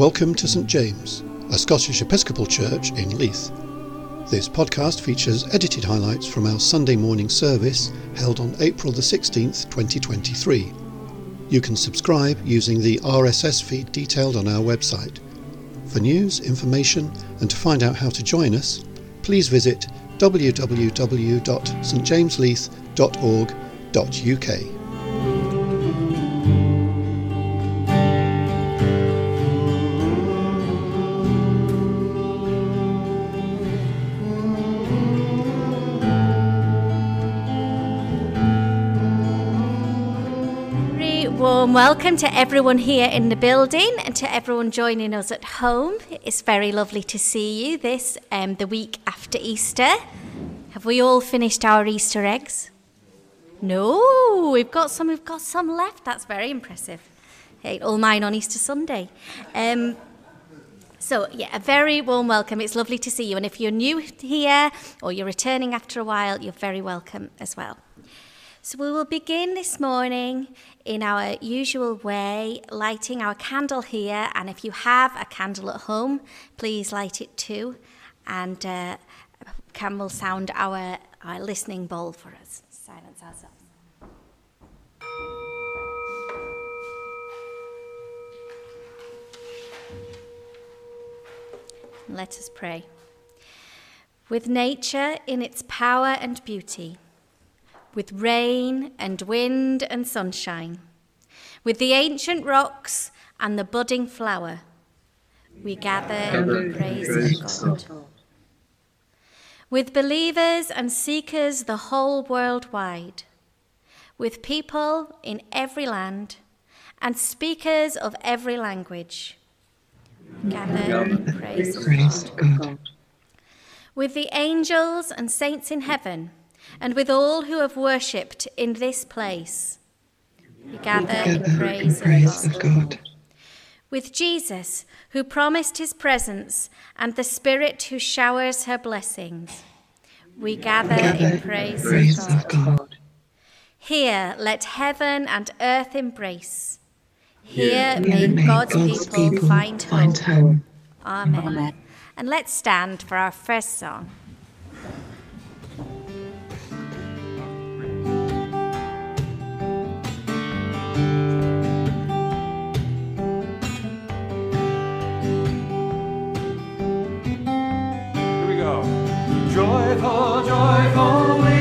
Welcome to St James, a Scottish Episcopal church in Leith. This podcast features edited highlights from our Sunday morning service held on April the 16th, 2023. You can subscribe using the RSS feed detailed on our website. For news, information, and to find out how to join us, please visit www.stjamesleith.org.uk. welcome to everyone here in the building and to everyone joining us at home. It's very lovely to see you this um, the week after Easter. Have we all finished our Easter eggs? No, we've got some. We've got some left. That's very impressive. Ate all mine on Easter Sunday. Um, so, yeah, a very warm welcome. It's lovely to see you. And if you're new here or you're returning after a while, you're very welcome as well. So, we will begin this morning in our usual way, lighting our candle here. And if you have a candle at home, please light it too. And uh, Cam will sound our, our listening bowl for us. Silence ourselves. Let us pray. With nature in its power and beauty, with rain and wind and sunshine, with the ancient rocks and the budding flower, we gather in praise God. With believers and seekers the whole world wide, with people in every land and speakers of every language, gather and praise God. With the angels and saints in heaven, and with all who have worshipped in this place, we gather in praise, of, God. With Jesus, who promised his presence, and the Spirit who showers her blessings, we gather, in praise, of, God. Here let heaven and earth embrace. Here may God's, people, find find home. Amen. And let's stand for our first song. Joyful, joyful,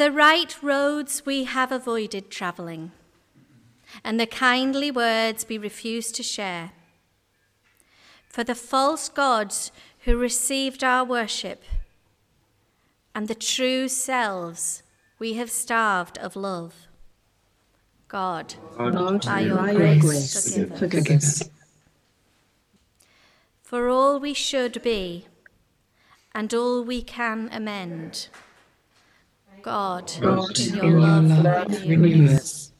the right roads we have avoided travelling, and the kindly words we refuse to share. For the false gods who received our worship, and the true selves we have starved of love. God, God, by your by grace, grace, forgive us. forgive us. For all we should be, and all we can amend. God, God, in in your love, love, renew us.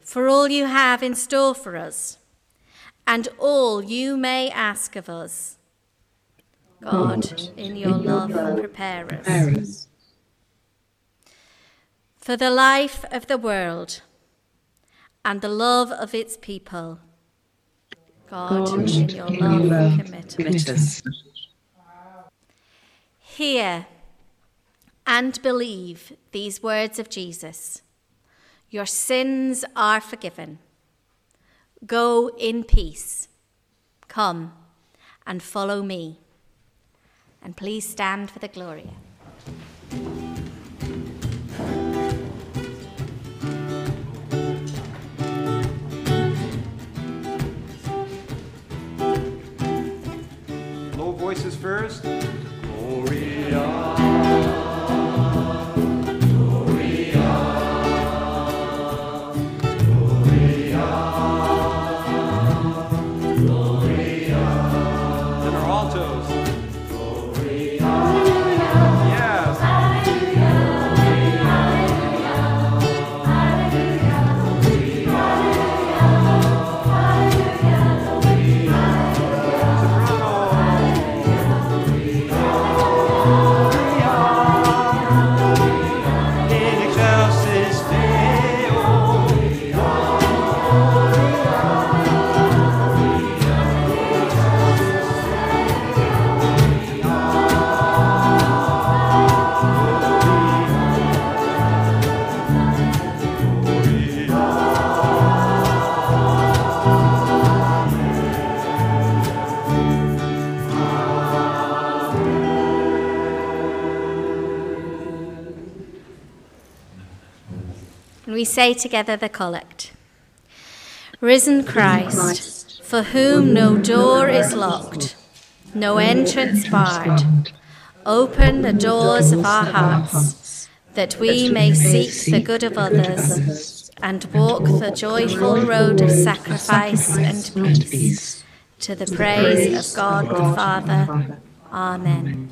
For all you have in store for us, and all you may ask of us. God, in your love, prepare us. Prepare us. For the life of the world and the love of its people. God, God, in your in love, love, commit us. commit us. Hear and believe these words of Jesus. Your sins are forgiven. Go in peace. Come and follow me. And please stand for the Gloria. Low voices first. Gloria. Say together the collect. Risen Christ, for whom no door is locked, no entrance barred, open the doors of our hearts, that we may seek the good of others and walk the joyful road of sacrifice and peace, to the praise of God the Father. Amen.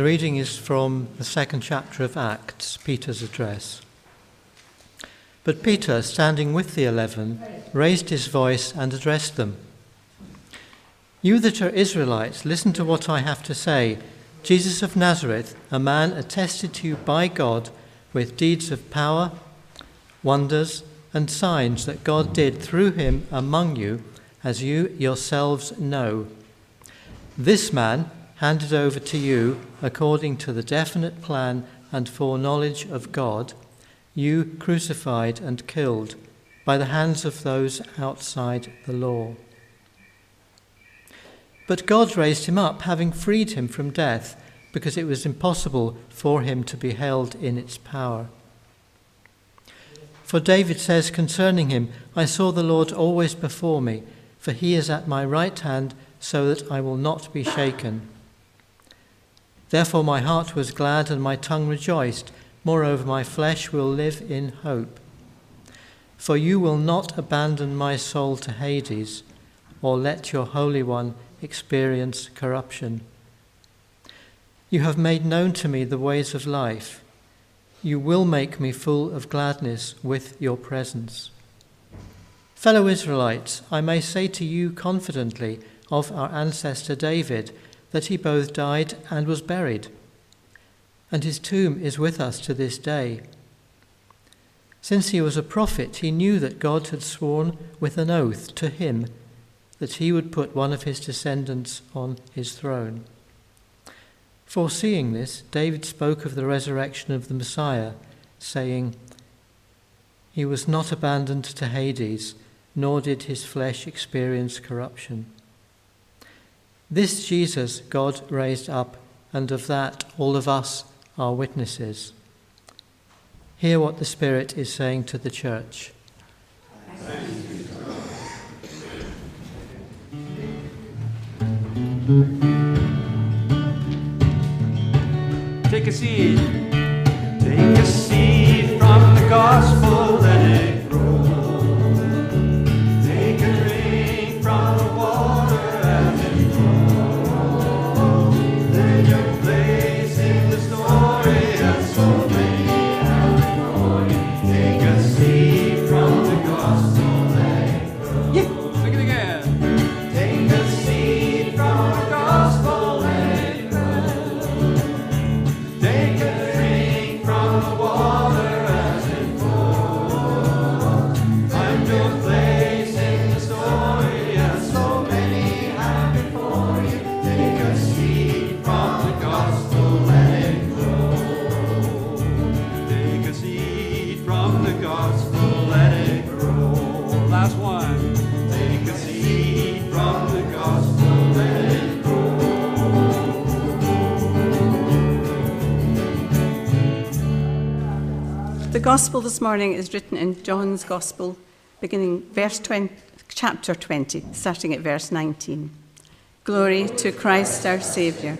The reading is from the second chapter of Acts, Peter's address. But Peter, standing with the eleven, raised his voice and addressed them You that are Israelites, listen to what I have to say. Jesus of Nazareth, a man attested to you by God with deeds of power, wonders, and signs that God did through him among you, as you yourselves know. This man, handed over to you according to the definite plan and foreknowledge of God, you crucified and killed by the hands of those outside the law. But God raised him up, having freed him from death, because it was impossible for him to be held in its power. For David says concerning him, I saw the Lord always before me, for he is at my right hand, so that I will not be shaken. Therefore my heart was glad and my tongue rejoiced. Moreover, my flesh will live in hope. For you will not abandon my soul to Hades, or let your Holy One experience corruption. You have made known to me the ways of life. You will make me full of gladness with your presence. Fellow Israelites, I may say to you confidently of our ancestor David that he both died and was buried, and his tomb is with us to this day. Since he was a prophet, he knew that God had sworn with an oath to him that he would put one of his descendants on his throne. Foreseeing this, David spoke of the resurrection of the Messiah, saying, He was not abandoned to Hades, nor did his flesh experience corruption. This Jesus God raised up, and of that all of us are witnesses. Hear what the Spirit is saying to the church. Take a seed. Take a seed from the gospel, let it grow. Gospel this morning is written in John's gospel, beginning verse 20, chapter 20, starting at verse 19. Glory to Christ our Saviour.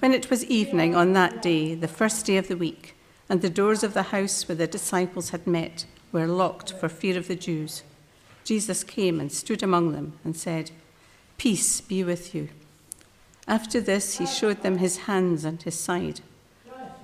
When it was evening on that day, the first day of the week, and the doors of the house where the disciples had met were locked for fear of the Jews, Jesus came and stood among them and said, Peace be with you. After this, he showed them his hands and his side.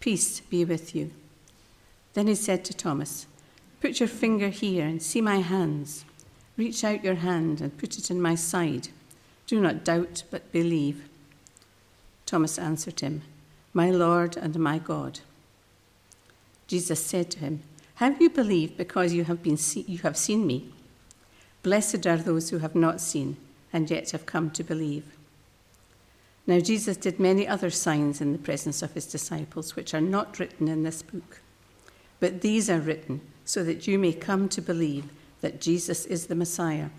Peace be with you. Then he said to Thomas, Put your finger here and see my hands. Reach out your hand and put it in my side. Do not doubt, but believe. Thomas answered him, My Lord and my God. Jesus said to him, Have you believed because you have, been see- you have seen me? Blessed are those who have not seen and yet have come to believe. Now, Jesus did many other signs in the presence of his disciples, which are not written in this book. But these are written so that you may come to believe that Jesus is the Messiah,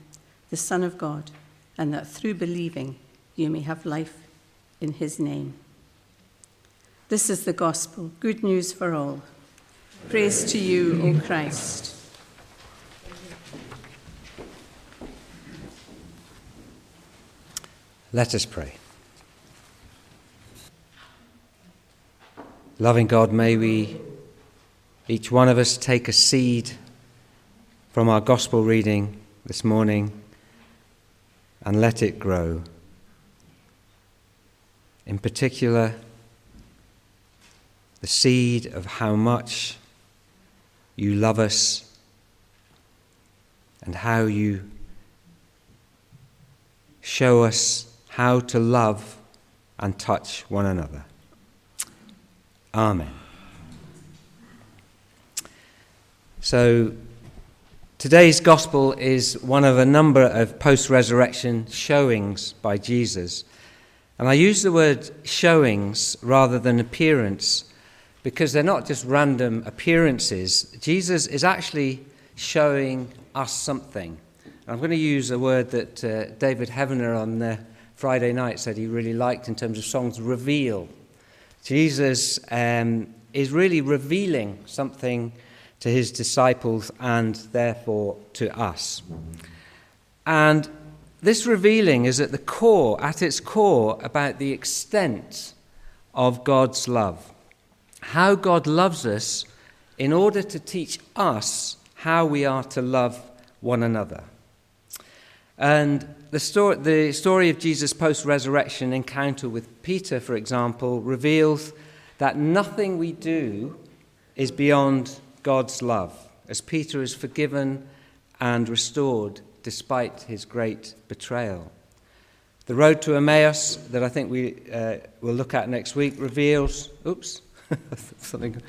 the Son of God, and that through believing you may have life in his name. This is the gospel, good news for all. Praise to you, O Christ. Let us pray. Loving God, may we, each one of us, take a seed from our gospel reading this morning and let it grow. In particular, the seed of how much you love us and how you show us how to love and touch one another. Amen. So, today's gospel is one of a number of post resurrection showings by Jesus. And I use the word showings rather than appearance because they're not just random appearances. Jesus is actually showing us something. I'm going to use a word that uh, David Heavener on the Friday night said he really liked in terms of songs reveal. Jesus um, is really revealing something to his disciples and therefore to us. And this revealing is at the core, at its core, about the extent of God's love. How God loves us in order to teach us how we are to love one another. And the story, the story of Jesus' post resurrection encounter with Peter, for example, reveals that nothing we do is beyond God's love, as Peter is forgiven and restored despite his great betrayal. The road to Emmaus, that I think we uh, will look at next week, reveals. Oops, something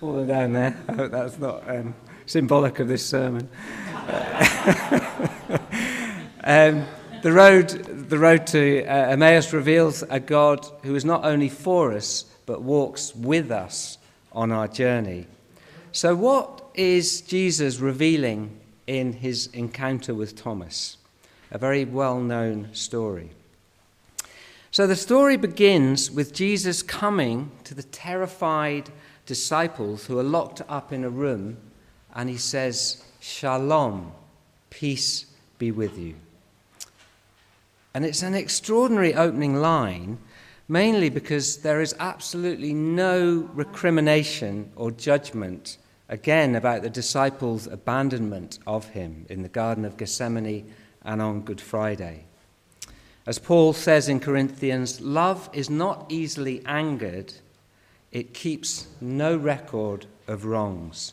falling down there. I hope that's not um, symbolic of this sermon. um, the road, the road to uh, Emmaus reveals a God who is not only for us, but walks with us on our journey. So, what is Jesus revealing in his encounter with Thomas? A very well known story. So, the story begins with Jesus coming to the terrified disciples who are locked up in a room, and he says, Shalom, peace be with you. And it's an extraordinary opening line, mainly because there is absolutely no recrimination or judgment, again, about the disciples' abandonment of him in the Garden of Gethsemane and on Good Friday. As Paul says in Corinthians, love is not easily angered, it keeps no record of wrongs.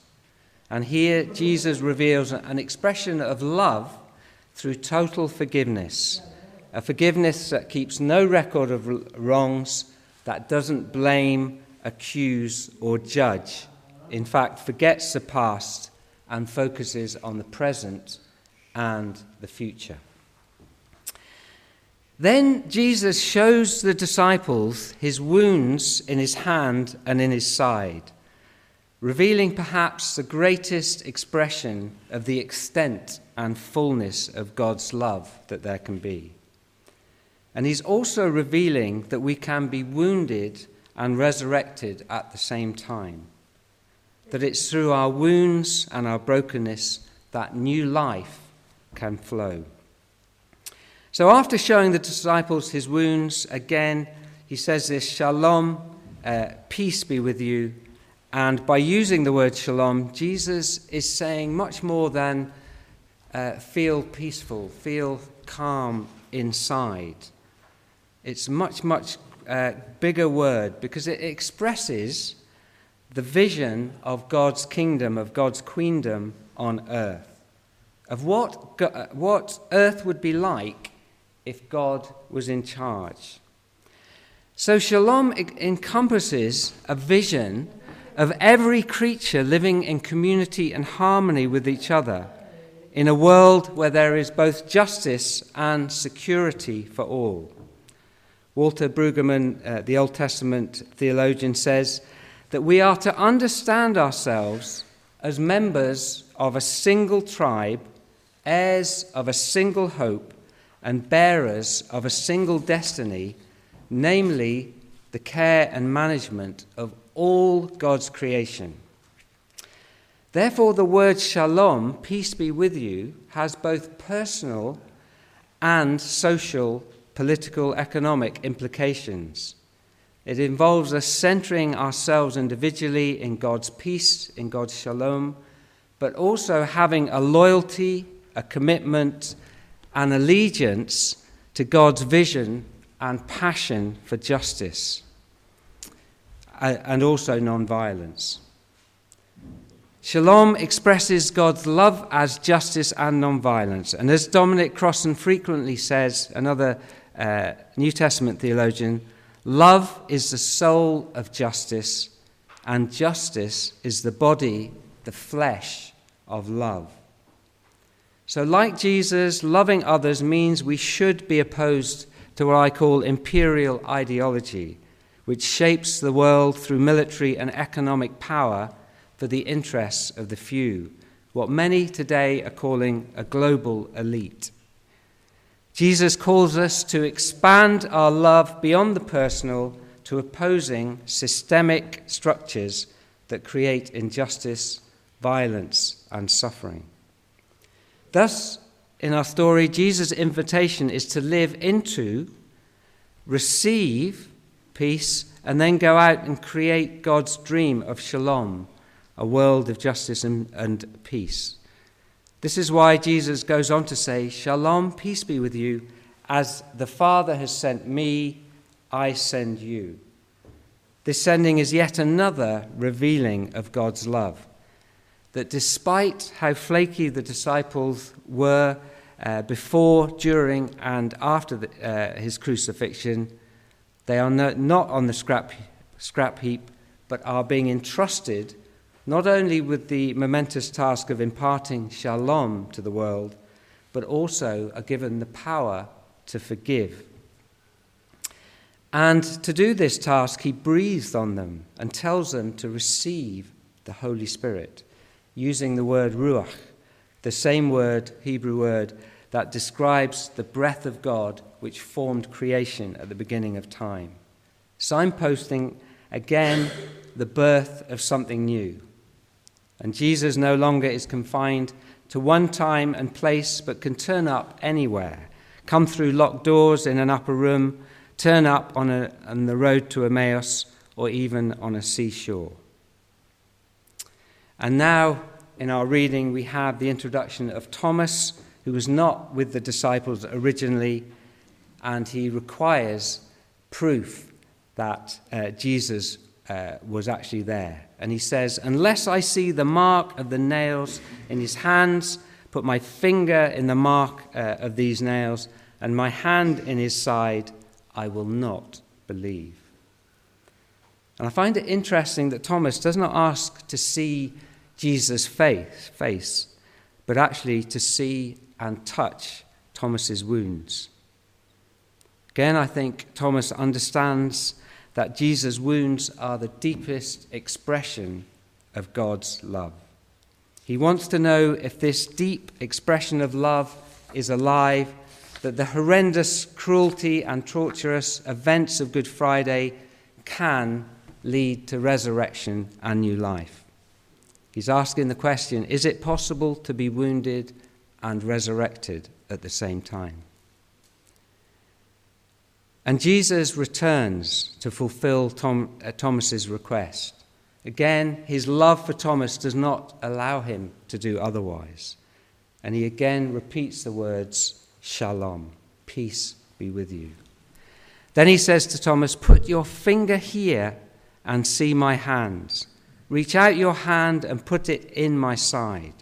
And here Jesus reveals an expression of love through total forgiveness a forgiveness that keeps no record of wrongs, that doesn't blame, accuse, or judge. In fact, forgets the past and focuses on the present and the future. Then Jesus shows the disciples his wounds in his hand and in his side, revealing perhaps the greatest expression of the extent and fullness of God's love that there can be. And he's also revealing that we can be wounded and resurrected at the same time. That it's through our wounds and our brokenness that new life can flow. So, after showing the disciples his wounds, again, he says this Shalom, uh, peace be with you. And by using the word shalom, Jesus is saying much more than uh, feel peaceful, feel calm inside. It's a much, much uh, bigger word because it expresses the vision of God's kingdom, of God's queendom on earth, of what, uh, what earth would be like if God was in charge. So, shalom encompasses a vision of every creature living in community and harmony with each other in a world where there is both justice and security for all. Walter Brueggemann, uh, the Old Testament theologian, says that we are to understand ourselves as members of a single tribe, heirs of a single hope, and bearers of a single destiny, namely the care and management of all God's creation. Therefore, the word shalom, peace be with you, has both personal and social, political, economic implications. It involves us centering ourselves individually in God's peace, in God's shalom, but also having a loyalty, a commitment, an allegiance to God's vision and passion for justice, uh, and also non violence. Shalom expresses God's love as justice and non-violence. And as Dominic Crossan frequently says, another uh, New Testament theologian, love is the soul of justice, and justice is the body, the flesh of love. So, like Jesus, loving others means we should be opposed to what I call imperial ideology, which shapes the world through military and economic power for the interests of the few, what many today are calling a global elite. Jesus calls us to expand our love beyond the personal to opposing systemic structures that create injustice, violence, and suffering. Thus, in our story, Jesus' invitation is to live into, receive peace, and then go out and create God's dream of shalom a world of justice and, and peace. This is why Jesus goes on to say, Shalom, peace be with you. As the Father has sent me, I send you. This sending is yet another revealing of God's love. That despite how flaky the disciples were uh, before, during, and after the, uh, his crucifixion, they are no, not on the scrap, scrap heap, but are being entrusted not only with the momentous task of imparting shalom to the world, but also are given the power to forgive. And to do this task, he breathes on them and tells them to receive the Holy Spirit, using the word ruach, the same word, Hebrew word, that describes the breath of God which formed creation at the beginning of time, signposting again the birth of something new. And Jesus no longer is confined to one time and place, but can turn up anywhere, come through locked doors in an upper room, turn up on, a, on the road to Emmaus, or even on a seashore. And now, in our reading, we have the introduction of Thomas, who was not with the disciples originally, and he requires proof that uh, Jesus uh, was actually there. And he says, Unless I see the mark of the nails in his hands, put my finger in the mark uh, of these nails, and my hand in his side, I will not believe. And I find it interesting that Thomas does not ask to see Jesus' face, face but actually to see and touch Thomas's wounds. Again, I think Thomas understands that Jesus' wounds are the deepest expression of God's love. He wants to know if this deep expression of love is alive, that the horrendous cruelty and torturous events of Good Friday can lead to resurrection and new life. He's asking the question is it possible to be wounded and resurrected at the same time? And Jesus returns to fulfill Tom, uh, Thomas's request. Again, his love for Thomas does not allow him to do otherwise. And he again repeats the words, Shalom, peace be with you. Then he says to Thomas, Put your finger here and see my hands. Reach out your hand and put it in my side.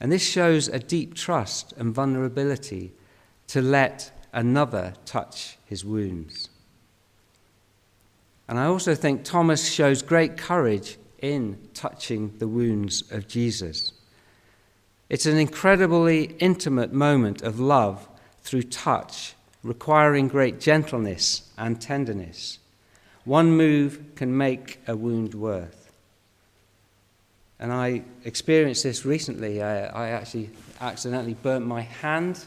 And this shows a deep trust and vulnerability to let another touch his wounds. And I also think Thomas shows great courage in touching the wounds of Jesus. It's an incredibly intimate moment of love through touch, requiring great gentleness and tenderness. One move can make a wound worth. And I experienced this recently. I, I actually accidentally burnt my hand,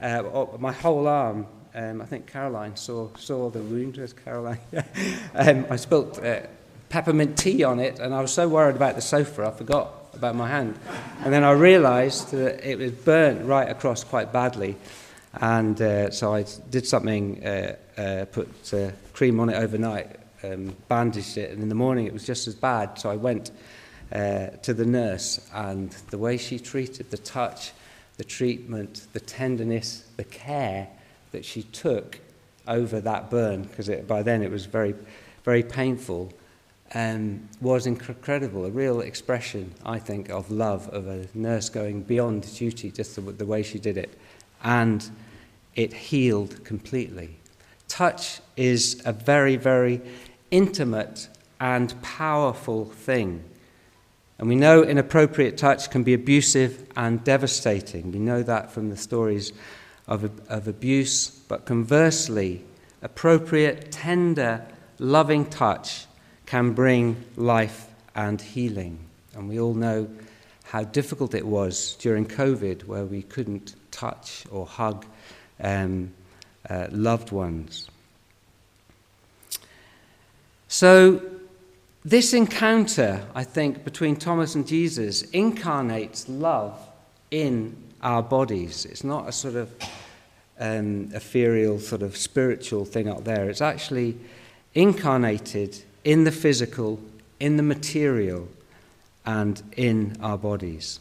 uh, my whole arm. Um, I think Caroline saw, saw the wound. There's Caroline. um, I spilt uh, peppermint tea on it, and I was so worried about the sofa, I forgot about my hand. And then I realised that it was burnt right across quite badly. And uh, so I did something, uh, uh, put uh, cream on it overnight, um, bandaged it, and in the morning it was just as bad. So I went to the nurse, and the way she treated the touch, the treatment, the tenderness, the care that she took over that burn, because by then it was very, very painful, um, was incredible. A real expression, I think, of love of a nurse going beyond duty, just the, the way she did it. And it healed completely. Touch is a very, very intimate and powerful thing. And we know inappropriate touch can be abusive and devastating. We know that from the stories of, of abuse. But conversely, appropriate, tender, loving touch can bring life and healing. And we all know how difficult it was during COVID, where we couldn't touch or hug um, uh, loved ones. So, this encounter, I think, between Thomas and Jesus incarnates love in our bodies. It's not a sort of um, ethereal, sort of spiritual thing up there. It's actually incarnated in the physical, in the material, and in our bodies.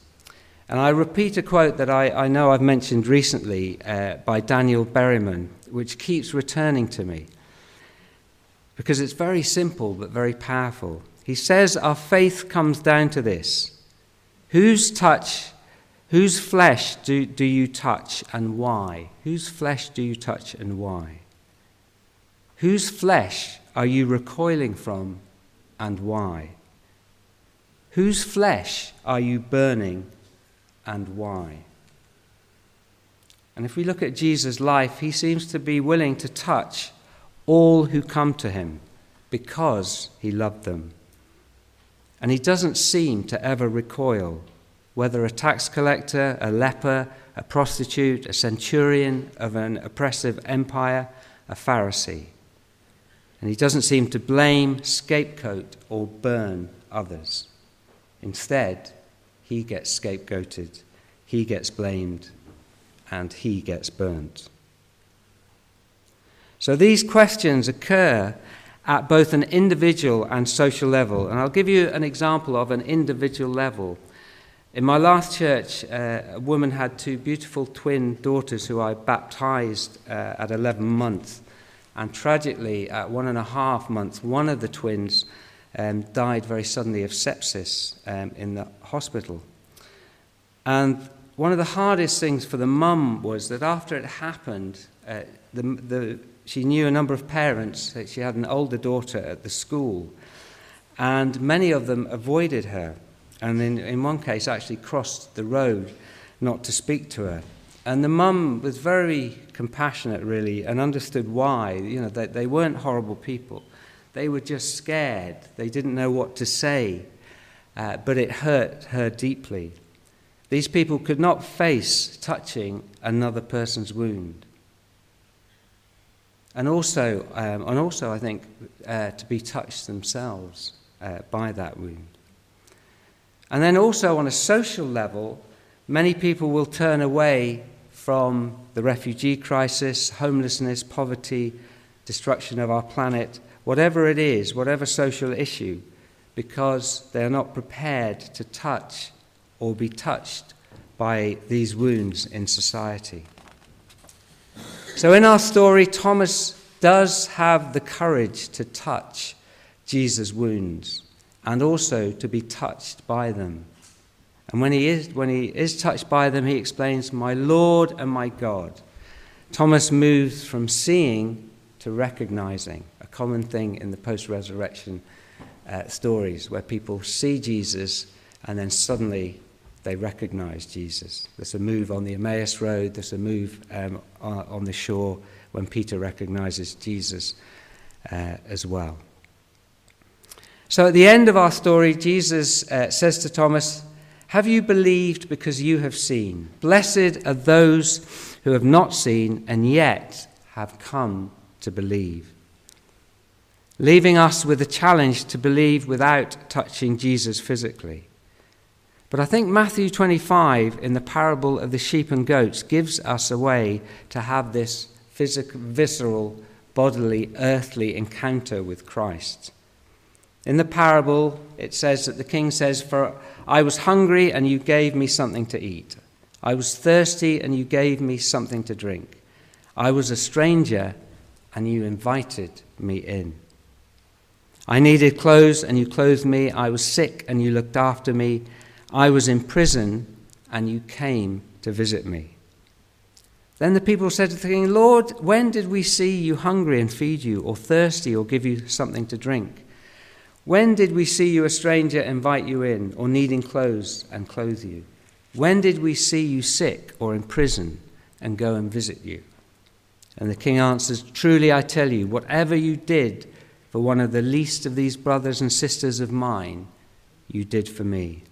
And I repeat a quote that I, I know I've mentioned recently uh, by Daniel Berryman, which keeps returning to me because it's very simple but very powerful. He says, Our faith comes down to this whose touch, whose flesh do, do you touch and why? Whose flesh do you touch and why? Whose flesh are you recoiling from and why? Whose flesh are you burning and why? And if we look at Jesus' life, he seems to be willing to touch all who come to him because he loved them. And he doesn't seem to ever recoil, whether a tax collector, a leper, a prostitute, a centurion of an oppressive empire, a Pharisee. And he doesn't seem to blame, scapegoat, or burn others. Instead, he gets scapegoated, he gets blamed, and he gets burnt. So these questions occur at both an individual and social level. And I'll give you an example of an individual level. In my last church, uh, a woman had two beautiful twin daughters who I baptized uh, at 11 months. And tragically, at one and a half months, one of the twins um, died very suddenly of sepsis um, in the hospital. And one of the hardest things for the mum was that after it happened, uh, the, the she knew a number of parents. She had an older daughter at the school, and many of them avoided her, and in, in one case actually crossed the road not to speak to her. And the mum was very compassionate, really, and understood why. You know, they, they weren't horrible people. They were just scared. They didn't know what to say, uh, but it hurt her deeply. These people could not face touching another person's wound and also, um, and also I think, uh, to be touched themselves uh, by that wound. And then also on a social level, many people will turn away from the refugee crisis, homelessness, poverty, destruction of our planet, whatever it is, whatever social issue, because they are not prepared to touch or be touched by these wounds in society. So, in our story, Thomas does have the courage to touch Jesus' wounds and also to be touched by them. And when he is, when he is touched by them, he explains, My Lord and my God. Thomas moves from seeing to recognizing, a common thing in the post resurrection uh, stories where people see Jesus and then suddenly they recognize Jesus. There's a move on the Emmaus Road, there's a move um, on, the shore when Peter recognizes Jesus uh, as well. So at the end of our story, Jesus uh, says to Thomas, Have you believed because you have seen? Blessed are those who have not seen and yet have come to believe. Leaving us with a challenge to believe without touching Jesus physically. But I think Matthew 25 in the parable of the sheep and goats gives us a way to have this physical, visceral, bodily, earthly encounter with Christ. In the parable, it says that the king says, For I was hungry and you gave me something to eat. I was thirsty and you gave me something to drink. I was a stranger and you invited me in. I needed clothes and you clothed me. I was sick and you looked after me. I was in prison and you came to visit me. Then the people said to the king, Lord, when did we see you hungry and feed you, or thirsty or give you something to drink? When did we see you a stranger invite you in, or needing clothes and clothe you? When did we see you sick or in prison and go and visit you? And the king answers, Truly I tell you, whatever you did for one of the least of these brothers and sisters of mine, you did for me.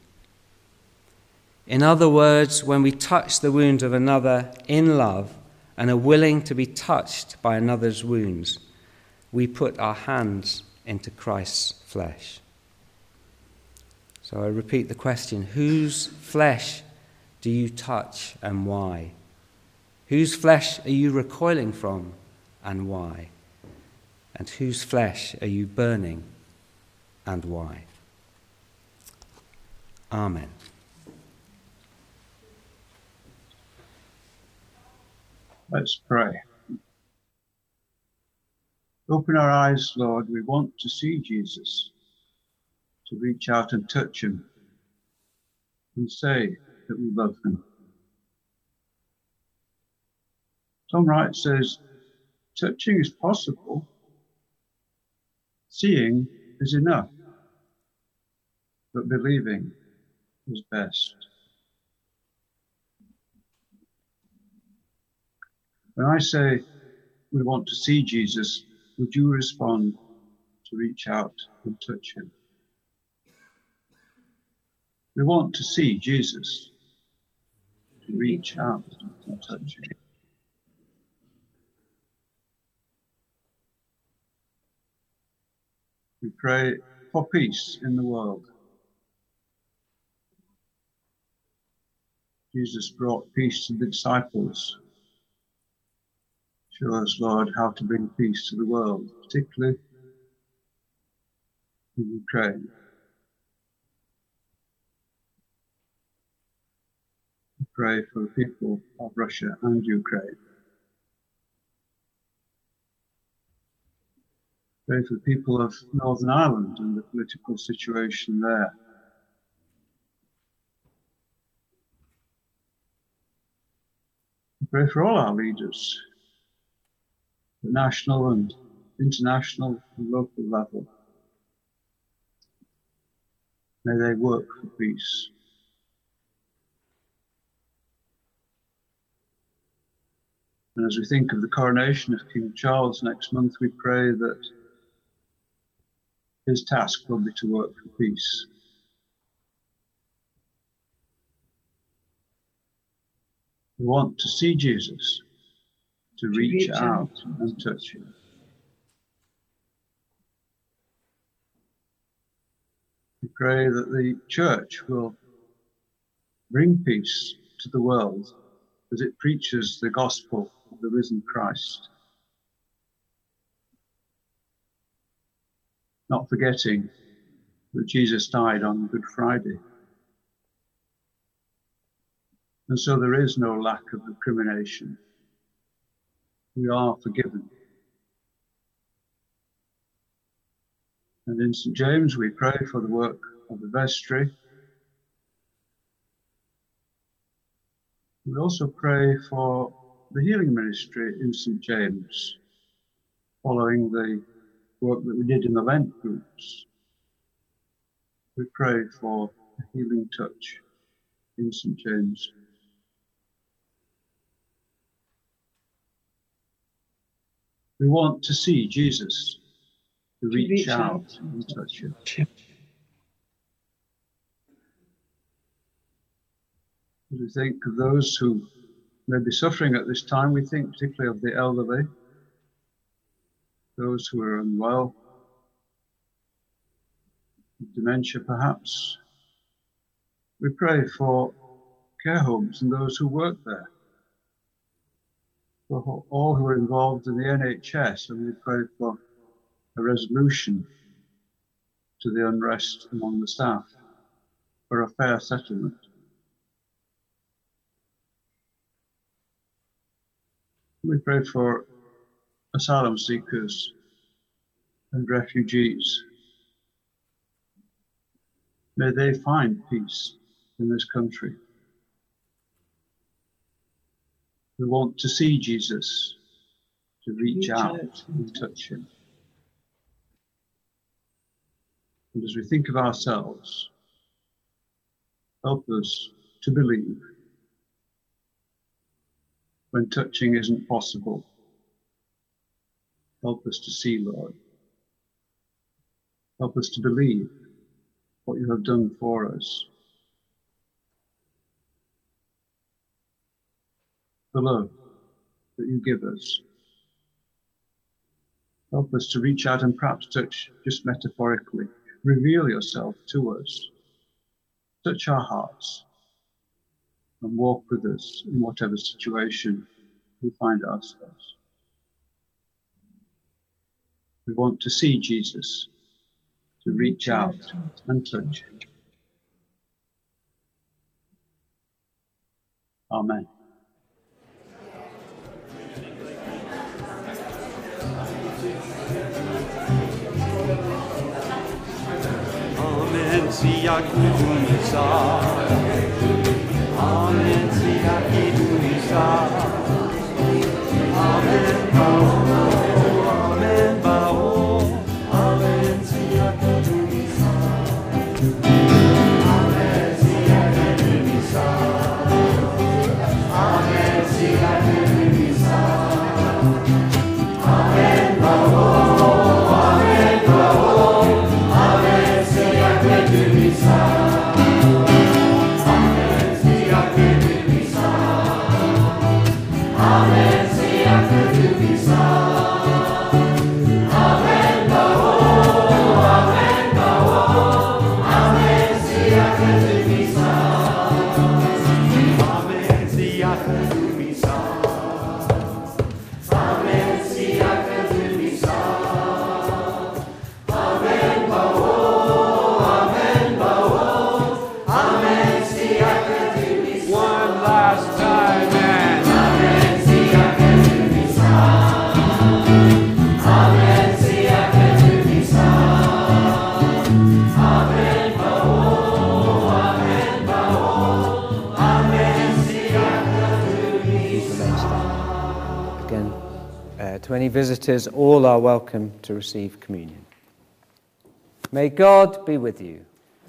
In other words, when we touch the wound of another in love and are willing to be touched by another's wounds, we put our hands into Christ's flesh. So I repeat the question whose flesh do you touch and why? Whose flesh are you recoiling from and why? And whose flesh are you burning and why? Amen. Let's pray. Open our eyes, Lord. We want to see Jesus, to reach out and touch him and say that we love him. Tom Wright says, touching is possible, seeing is enough, but believing is best. When I say we want to see Jesus, would you respond to reach out and touch him? We want to see Jesus, to reach out and touch him. We pray for peace in the world. Jesus brought peace to the disciples Show us, Lord, how to bring peace to the world, particularly in Ukraine. We pray for the people of Russia and Ukraine. Pray for the people of Northern Ireland and the political situation there. Pray for all our leaders national and international and local level. May they work for peace. And as we think of the coronation of King Charles next month, we pray that his task will be to work for peace. We want to see Jesus to reach, out and touch you. We pray that the church will bring peace to the world as it preaches the gospel of the risen Christ. Not forgetting that Jesus died on Good Friday. And so there is no lack of recrimination we are forgiven. And in St. James, we pray for the work of the vestry. We also pray for the healing ministry in St. James, following the work that we did in the Lent groups. we pray for a healing touch in St. James. We want to see Jesus, to reach, reach out out and touch him. As we think of those who may be suffering at this time, we think particularly of the elderly, those who are unwell, dementia perhaps. We pray for care homes and those who work there, all who are involved in the NHS, and we pray for a resolution to the unrest among the staff, for a fair settlement. We pray for asylum seekers and refugees. May they find peace in this country. We want to see Jesus, to reach, Reach out out. and touch him. And as we think of ourselves, help us to believe when touching isn't possible. Help us to see, Lord. Help us to believe what you have done for us. The love that you give us. Help us to reach out and perhaps touch, just metaphorically, reveal yourself to us. Touch our hearts and walk with us in whatever situation we find ourselves. We want to see Jesus, to reach out and touch him. Amen. Amen, Siakudumisa. Amen, siak Tunisa. Amen, to any visitors, all are welcome to receive communion. May God be with you.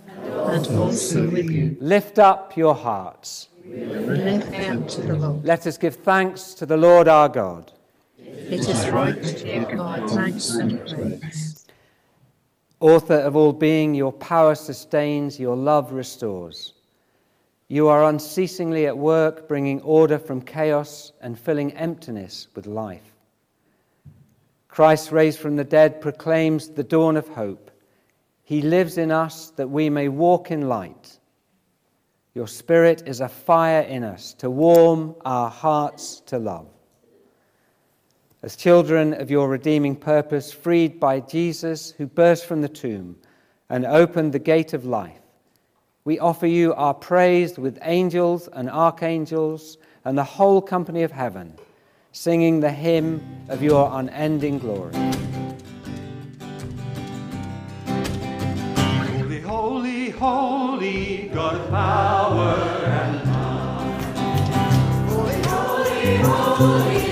and also with you. Lift up your hearts. Lift them to the Lord. Let us give thanks to the Lord our God. It is right to give God thanks and praise. Author of all being, your power sustains, your love restores. You are unceasingly at work, bringing order from chaos and filling emptiness with life. Christ, raised from the dead, proclaims the dawn of hope. He lives in us that we may walk in light. Your Spirit is a fire in us to warm our hearts to love. As children of your redeeming purpose, freed by Jesus, who burst from the tomb and opened the gate of life, we offer you our praise with angels and archangels and the whole company of heaven, singing the hymn of your unending glory. Holy, holy, holy, God of power and might. Heaven and earth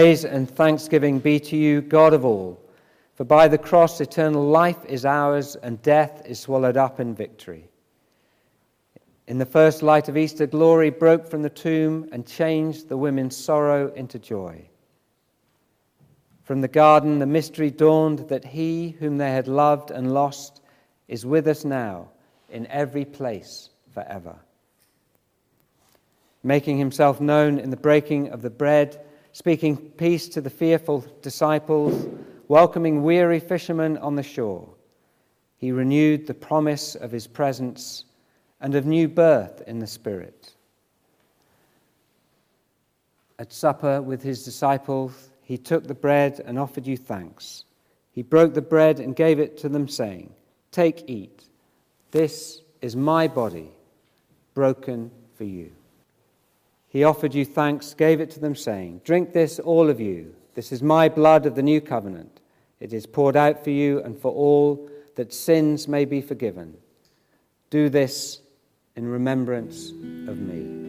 Praise and thanksgiving be to you, God of all, for by the cross eternal life is ours and death is swallowed up in victory. In the first light of Easter, glory broke from the tomb and changed the women's sorrow into joy. From the garden, the mystery dawned that he whom they had loved and lost is with us now in every place forever. Making himself known in the breaking of the bread, speaking peace to the fearful disciples, welcoming weary fishermen on the shore, he renewed the promise of his presence and of new birth in the Spirit. At supper with his disciples, he took the bread and offered you thanks. He broke the bread and gave it to them, saying, Take, eat. This is my body, broken for you. He offered you thanks, gave it to them, saying, Drink this, all of you. This is my blood of the new covenant. It is poured out for you and for all, that sins may be forgiven. Do this in remembrance of me.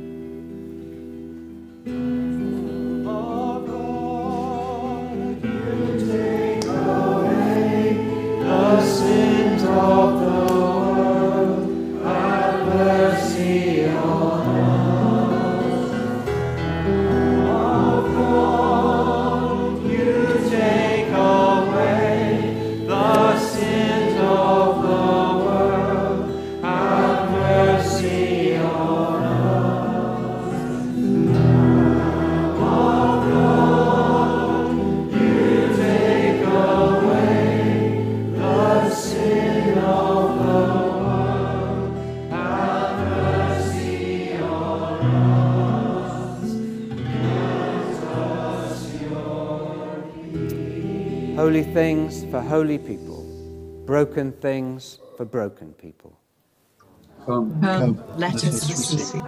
Holy things for holy people, broken things for broken people. Come, Come, let us receive.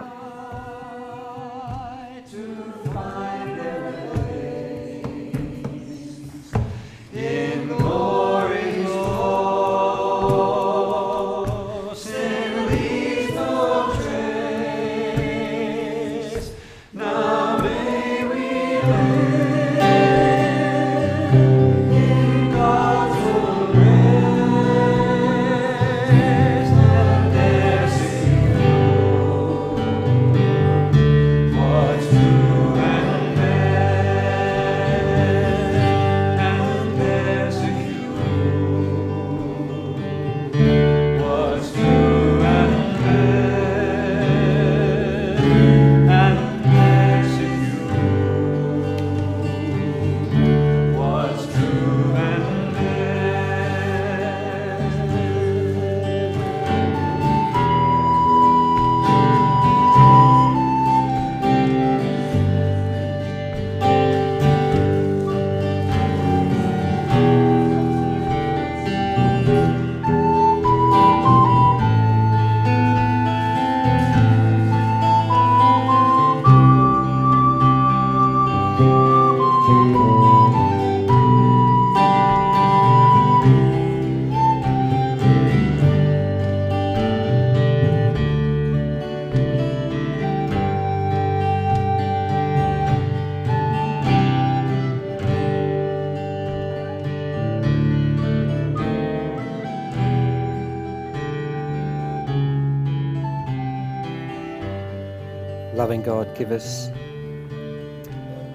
God, give us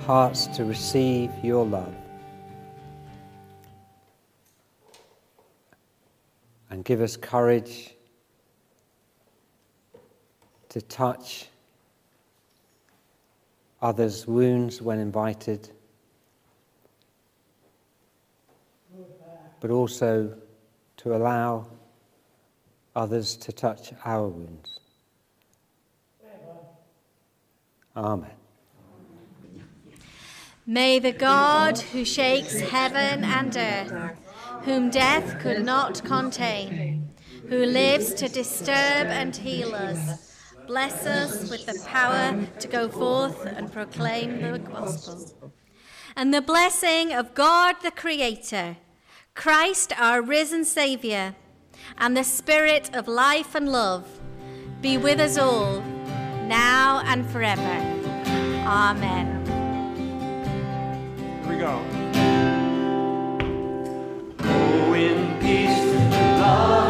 hearts to receive your love. And give us courage to touch others' wounds when invited, but also to allow others to touch our wounds. Amen. May the God who shakes heaven and earth, whom death could not contain, who lives to disturb and heal us, bless us with the power to go forth and proclaim the gospel. And the blessing of God the Creator, Christ our risen Saviour, and the Spirit of life and love be with us all, now and forever. Amen. Here we go. Go in peace, love.